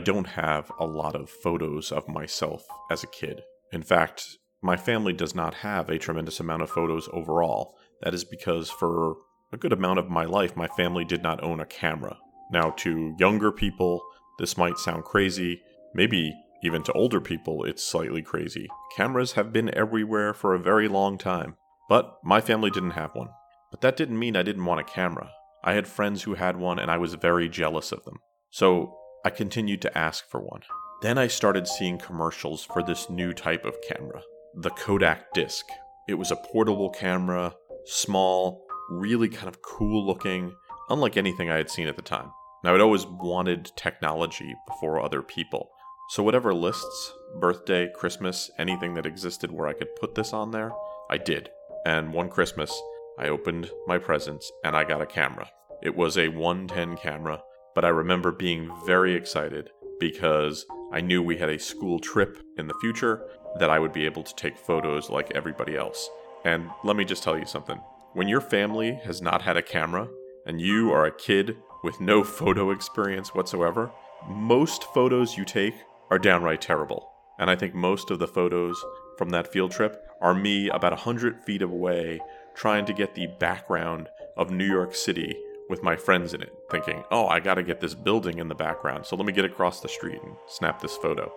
Don't have a lot of photos of myself as a kid. In fact, my family does not have a tremendous amount of photos overall. That is because for a good amount of my life, my family did not own a camera. Now, to younger people, this might sound crazy. Maybe even to older people, it's slightly crazy. Cameras have been everywhere for a very long time. But my family didn't have one. But that didn't mean I didn't want a camera. I had friends who had one, and I was very jealous of them. So I continued to ask for one. Then I started seeing commercials for this new type of camera the Kodak Disc. It was a portable camera, small, really kind of cool looking, unlike anything I had seen at the time. Now, I'd always wanted technology before other people. So, whatever lists, birthday, Christmas, anything that existed where I could put this on there, I did. And one Christmas, I opened my presents and I got a camera. It was a 110 camera, but I remember being very excited because I knew we had a school trip in the future that I would be able to take photos like everybody else. And let me just tell you something when your family has not had a camera and you are a kid with no photo experience whatsoever, most photos you take are downright terrible. And I think most of the photos from that field trip are me about 100 feet away trying to get the background of New York City with my friends in it, thinking, oh, I gotta get this building in the background, so let me get across the street and snap this photo.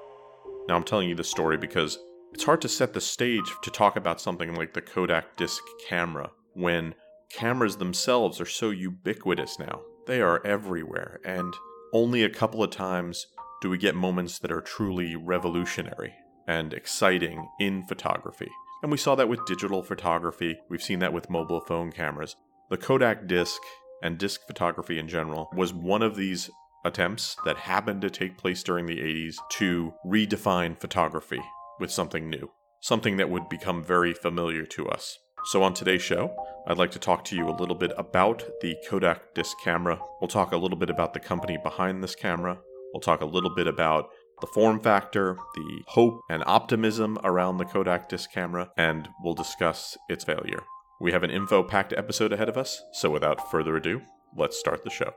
Now, I'm telling you this story because it's hard to set the stage to talk about something like the Kodak disc camera when cameras themselves are so ubiquitous now. They are everywhere, and only a couple of times do we get moments that are truly revolutionary and exciting in photography. And we saw that with digital photography, we've seen that with mobile phone cameras. The Kodak disc and disc photography in general was one of these attempts that happened to take place during the 80s to redefine photography with something new, something that would become very familiar to us. So, on today's show, I'd like to talk to you a little bit about the Kodak disc camera. We'll talk a little bit about the company behind this camera. We'll talk a little bit about the form factor, the hope and optimism around the Kodak disc camera, and we'll discuss its failure. We have an info packed episode ahead of us, so without further ado, let's start the show.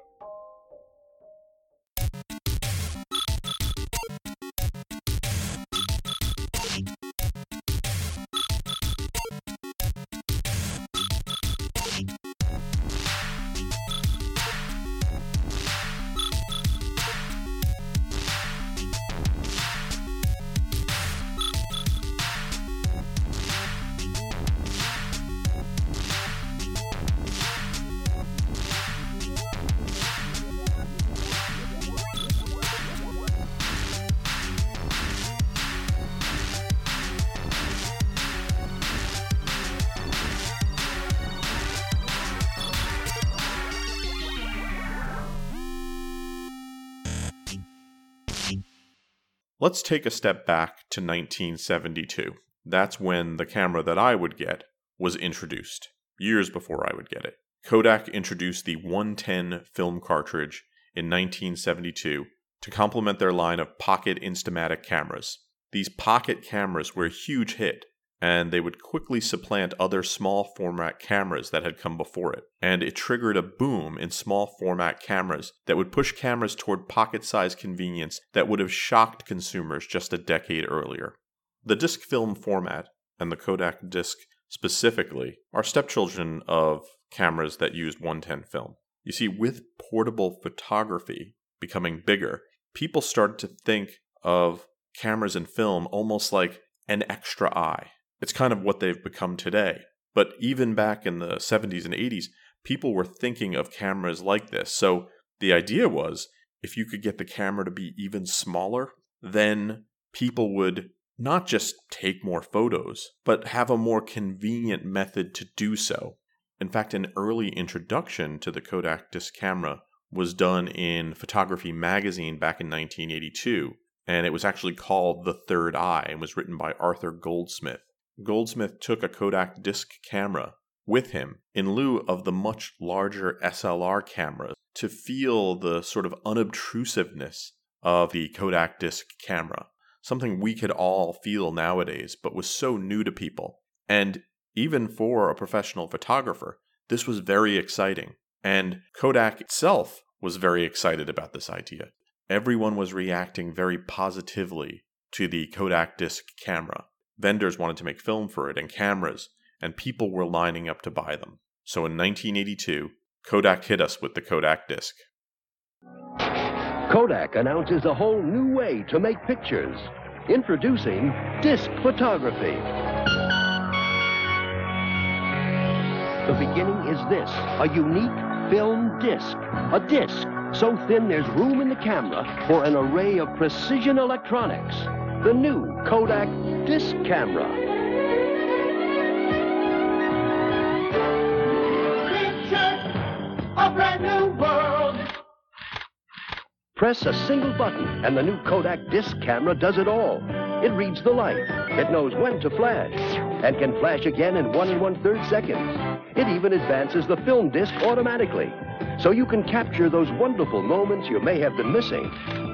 Let's take a step back to 1972. That's when the camera that I would get was introduced, years before I would get it. Kodak introduced the 110 film cartridge in 1972 to complement their line of pocket Instamatic cameras. These pocket cameras were a huge hit, and they would quickly supplant other small format cameras that had come before it. And it triggered a boom in small format cameras that would push cameras toward pocket sized convenience that would have shocked consumers just a decade earlier. The disc film format, and the Kodak disc specifically, are stepchildren of cameras that used 110 film. You see, with portable photography becoming bigger, people started to think of cameras and film almost like an extra eye it's kind of what they've become today. But even back in the 70s and 80s, people were thinking of cameras like this. So the idea was if you could get the camera to be even smaller, then people would not just take more photos, but have a more convenient method to do so. In fact, an early introduction to the Kodak disc camera was done in Photography Magazine back in 1982, and it was actually called The Third Eye and was written by Arthur Goldsmith. Goldsmith took a Kodak disc camera with him in lieu of the much larger SLR cameras to feel the sort of unobtrusiveness of the Kodak disc camera, something we could all feel nowadays, but was so new to people. And even for a professional photographer, this was very exciting. And Kodak itself was very excited about this idea. Everyone was reacting very positively to the Kodak disc camera. Vendors wanted to make film for it and cameras, and people were lining up to buy them. So in 1982, Kodak hit us with the Kodak disc. Kodak announces a whole new way to make pictures. Introducing disc photography. The beginning is this, a unique film disc. A disc so thin there's room in the camera for an array of precision electronics. The new Kodak disc camera. a brand new world. Press a single button and the new Kodak disc camera does it all. It reads the light. It knows when to flash and can flash again in one and one third seconds. It even advances the film disc automatically so you can capture those wonderful moments you may have been missing.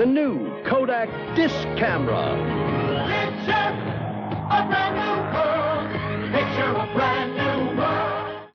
The new Kodak disc camera. Picture a brand new world. Picture a brand new world.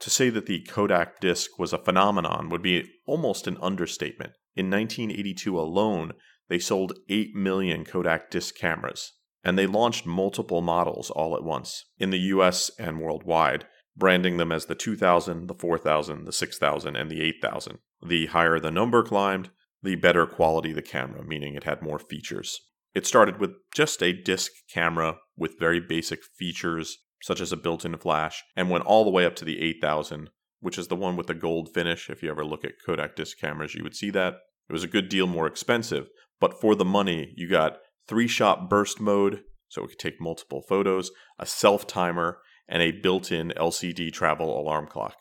To say that the Kodak disc was a phenomenon would be almost an understatement. In 1982 alone, they sold 8 million Kodak disc cameras, and they launched multiple models all at once in the US and worldwide, branding them as the 2000, the 4000, the 6000, and the 8000. The higher the number climbed, the better quality the camera, meaning it had more features. It started with just a disc camera with very basic features such as a built in flash, and went all the way up to the 8000, which is the one with the gold finish. If you ever look at Kodak disc cameras, you would see that. It was a good deal more expensive, but for the money, you got three shot burst mode, so it could take multiple photos, a self timer, and a built in LCD travel alarm clock.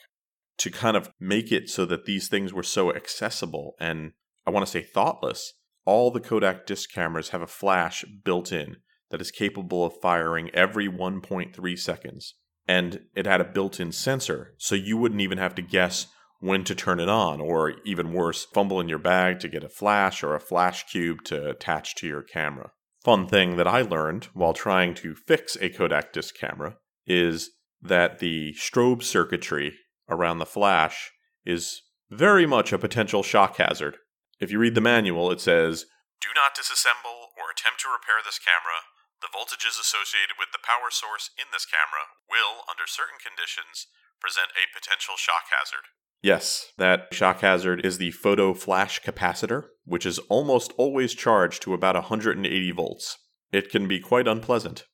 To kind of make it so that these things were so accessible and I want to say thoughtless, all the Kodak disc cameras have a flash built in that is capable of firing every 1.3 seconds. And it had a built in sensor, so you wouldn't even have to guess when to turn it on, or even worse, fumble in your bag to get a flash or a flash cube to attach to your camera. Fun thing that I learned while trying to fix a Kodak disc camera is that the strobe circuitry around the flash is very much a potential shock hazard. If you read the manual, it says, Do not disassemble or attempt to repair this camera. The voltages associated with the power source in this camera will, under certain conditions, present a potential shock hazard. Yes, that shock hazard is the photo flash capacitor, which is almost always charged to about 180 volts. It can be quite unpleasant.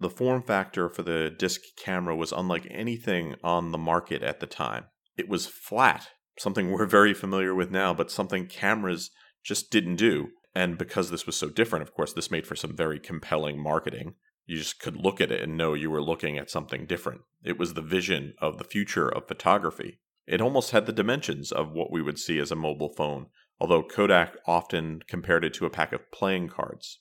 The form factor for the disc camera was unlike anything on the market at the time. It was flat, something we're very familiar with now, but something cameras just didn't do. And because this was so different, of course, this made for some very compelling marketing. You just could look at it and know you were looking at something different. It was the vision of the future of photography. It almost had the dimensions of what we would see as a mobile phone, although Kodak often compared it to a pack of playing cards.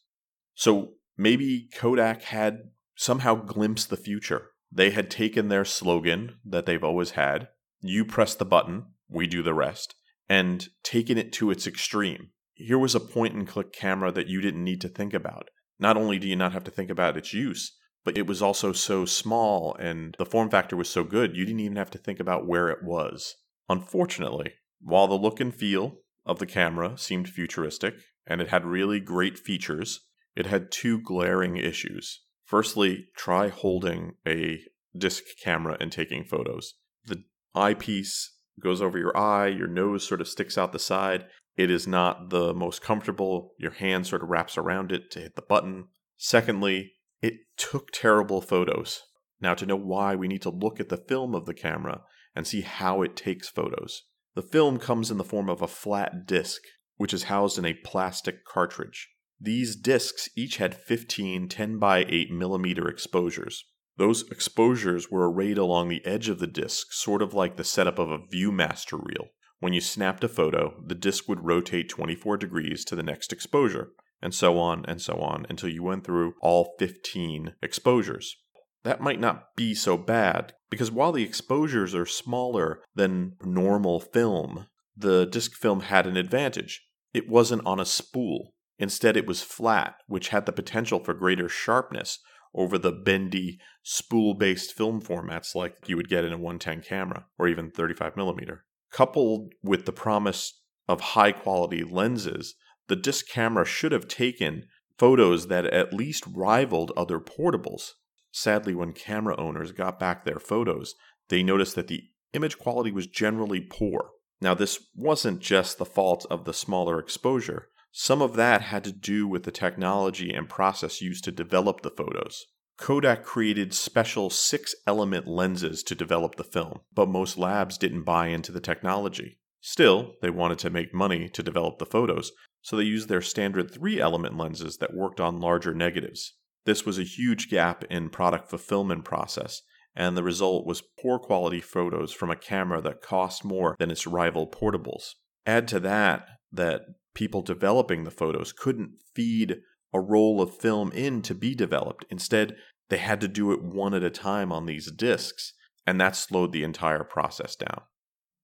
So maybe Kodak had somehow glimpsed the future. They had taken their slogan that they've always had you press the button, we do the rest, and taken it to its extreme. Here was a point and click camera that you didn't need to think about. Not only do you not have to think about its use, but it was also so small and the form factor was so good, you didn't even have to think about where it was. Unfortunately, while the look and feel of the camera seemed futuristic and it had really great features, it had two glaring issues. Firstly, try holding a disc camera and taking photos. The eyepiece goes over your eye, your nose sort of sticks out the side. It is not the most comfortable. Your hand sort of wraps around it to hit the button. Secondly, it took terrible photos. Now, to know why, we need to look at the film of the camera and see how it takes photos. The film comes in the form of a flat disc, which is housed in a plastic cartridge. These discs each had 15 10 by 8 millimeter exposures. Those exposures were arrayed along the edge of the disc, sort of like the setup of a Viewmaster reel. When you snapped a photo, the disc would rotate 24 degrees to the next exposure, and so on and so on until you went through all 15 exposures. That might not be so bad, because while the exposures are smaller than normal film, the disc film had an advantage. It wasn't on a spool. Instead, it was flat, which had the potential for greater sharpness over the bendy spool based film formats like you would get in a 110 camera or even 35 millimeter. Coupled with the promise of high quality lenses, the disc camera should have taken photos that at least rivaled other portables. Sadly, when camera owners got back their photos, they noticed that the image quality was generally poor. Now, this wasn't just the fault of the smaller exposure. Some of that had to do with the technology and process used to develop the photos. Kodak created special six element lenses to develop the film, but most labs didn't buy into the technology. Still, they wanted to make money to develop the photos, so they used their standard three element lenses that worked on larger negatives. This was a huge gap in product fulfillment process, and the result was poor quality photos from a camera that cost more than its rival portables. Add to that that people developing the photos couldn't feed a roll of film in to be developed. Instead, they had to do it one at a time on these discs, and that slowed the entire process down.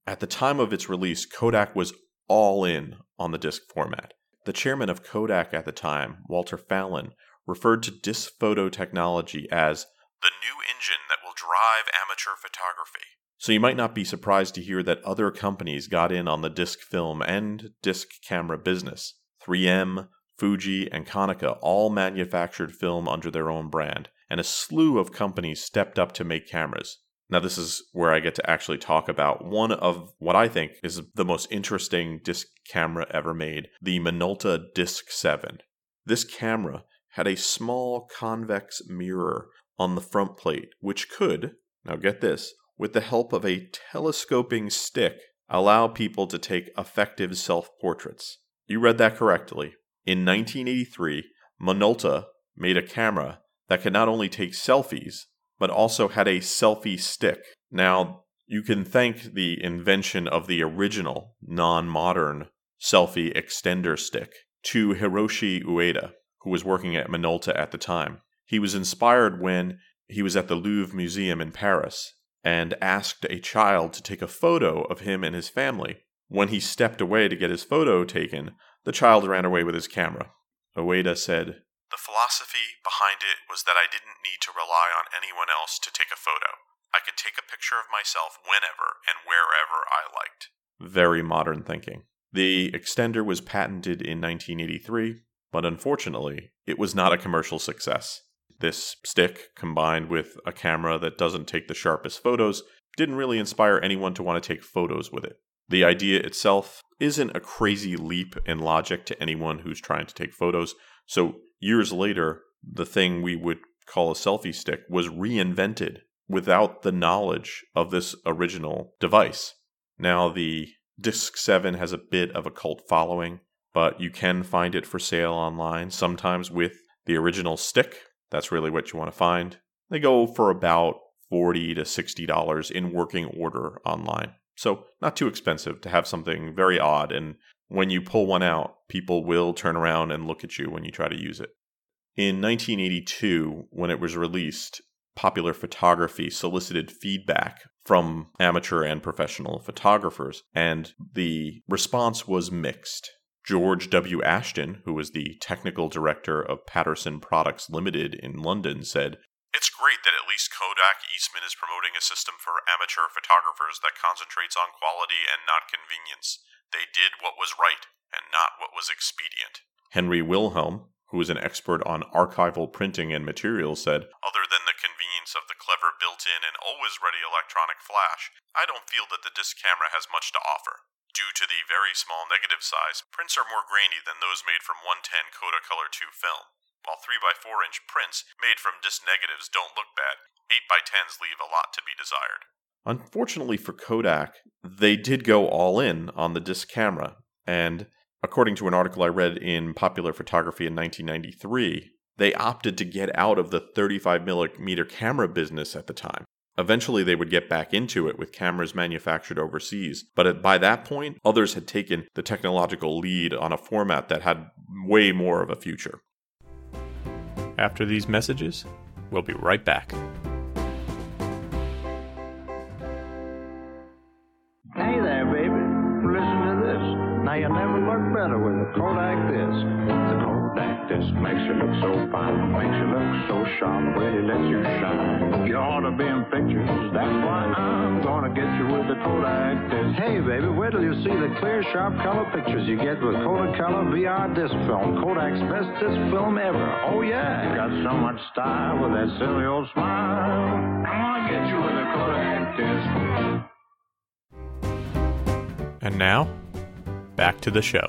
At the time of its release, Kodak was all in on the disc format. The chairman of Kodak at the time, Walter Fallon, referred to disc photo technology as the new engine that will drive amateur photography. So you might not be surprised to hear that other companies got in on the disc film and disc camera business. 3M, Fuji, and Konica all manufactured film under their own brand, and a slew of companies stepped up to make cameras. Now, this is where I get to actually talk about one of what I think is the most interesting disc camera ever made the Minolta Disc 7. This camera had a small convex mirror on the front plate, which could, now get this, with the help of a telescoping stick, allow people to take effective self portraits. You read that correctly. In 1983, Minolta made a camera that could not only take selfies, but also had a selfie stick. Now, you can thank the invention of the original, non modern selfie extender stick to Hiroshi Ueda, who was working at Minolta at the time. He was inspired when he was at the Louvre Museum in Paris and asked a child to take a photo of him and his family. When he stepped away to get his photo taken, the child ran away with his camera. Ueda said, The philosophy behind it was that I didn't need to rely on anyone else to take a photo. I could take a picture of myself whenever and wherever I liked. Very modern thinking. The extender was patented in 1983, but unfortunately, it was not a commercial success. This stick, combined with a camera that doesn't take the sharpest photos, didn't really inspire anyone to want to take photos with it. The idea itself isn't a crazy leap in logic to anyone who's trying to take photos, so years later, the thing we would call a selfie stick was reinvented without the knowledge of this original device. Now, the Disc 7 has a bit of a cult following, but you can find it for sale online, sometimes with the original stick, that's really what you want to find. They go for about 40 to $60 in working order online. So, not too expensive to have something very odd. And when you pull one out, people will turn around and look at you when you try to use it. In 1982, when it was released, Popular Photography solicited feedback from amateur and professional photographers, and the response was mixed. George W. Ashton, who was the technical director of Paterson Products Limited in London, said, It's great that at least Kodak Eastman is promoting a system for amateur photographers that concentrates on quality and not convenience. They did what was right and not what was expedient. Henry Wilhelm, who is an expert on archival printing and materials, said, Other than the convenience of the clever built in and always ready electronic flash, I don't feel that the disc camera has much to offer. Due to the very small negative size, prints are more grainy than those made from 110 Kodacolor 2 film, while 3x4 inch prints made from disc negatives don't look bad. 8x10s leave a lot to be desired. Unfortunately for Kodak, they did go all in on the disc camera, and according to an article I read in Popular Photography in 1993, They opted to get out of the 35 millimeter camera business at the time. Eventually, they would get back into it with cameras manufactured overseas, but by that point, others had taken the technological lead on a format that had way more of a future. After these messages, we'll be right back. Hey there, baby. Listen to this. Now you never look better with a Kodak so fine, makes you look so sharp, really lets you shine. You ought to be in pictures. That's why I'm gonna get you with the Kodak this. Hey, baby, wait till you see the clear, sharp color pictures you get with Kodacolor VR disc film, Kodak's best disc film ever. Oh yeah, you got so much style with that silly old smile. I'm gonna get you with a Kodak disc. And now, back to the show.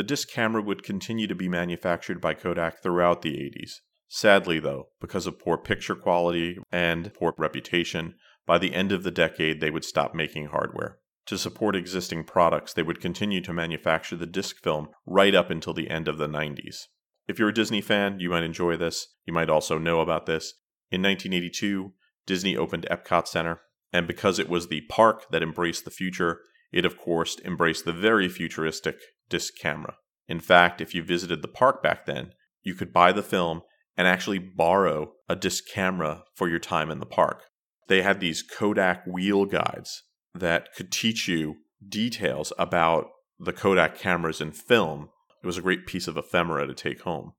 The disc camera would continue to be manufactured by Kodak throughout the 80s. Sadly, though, because of poor picture quality and poor reputation, by the end of the decade they would stop making hardware. To support existing products, they would continue to manufacture the disc film right up until the end of the 90s. If you're a Disney fan, you might enjoy this. You might also know about this. In 1982, Disney opened Epcot Center, and because it was the park that embraced the future, it of course embraced the very futuristic disc camera. In fact, if you visited the park back then, you could buy the film and actually borrow a disc camera for your time in the park. They had these Kodak wheel guides that could teach you details about the Kodak cameras and film. It was a great piece of ephemera to take home.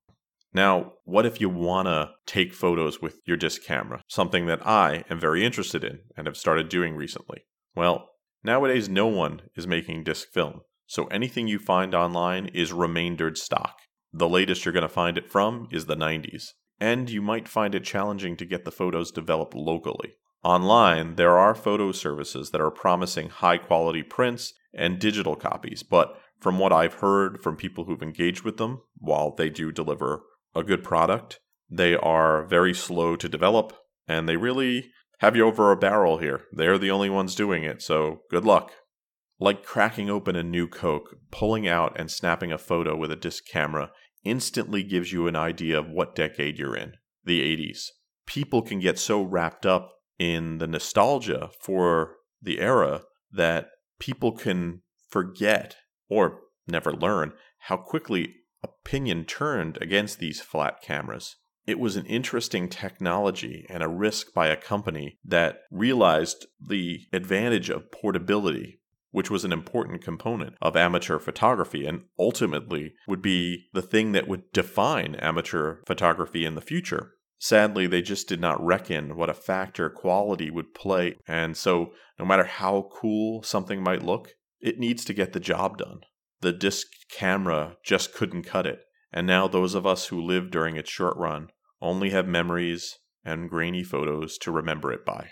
Now, what if you want to take photos with your disc camera? Something that I am very interested in and have started doing recently. Well, nowadays no one is making disc film, so anything you find online is remaindered stock. The latest you're going to find it from is the 90s, and you might find it challenging to get the photos developed locally. Online, there are photo services that are promising high quality prints and digital copies, but from what I've heard from people who've engaged with them, while they do deliver a good product, they are very slow to develop and they really have you over a barrel here. They're the only ones doing it, so good luck. Like cracking open a new Coke, pulling out and snapping a photo with a disc camera instantly gives you an idea of what decade you're in the 80s. People can get so wrapped up in the nostalgia for the era that people can forget or never learn how quickly opinion turned against these flat cameras. It was an interesting technology and a risk by a company that realized the advantage of portability, which was an important component of amateur photography and ultimately would be the thing that would define amateur photography in the future. Sadly, they just did not reckon what a factor quality would play, and so no matter how cool something might look, it needs to get the job done. The disc camera just couldn't cut it, and now those of us who lived during its short run only have memories and grainy photos to remember it by.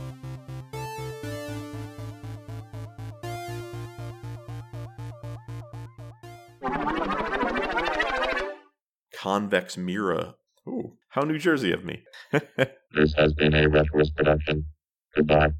Convex mirror. Ooh, how New Jersey of me. This has been a Retroist production. Goodbye.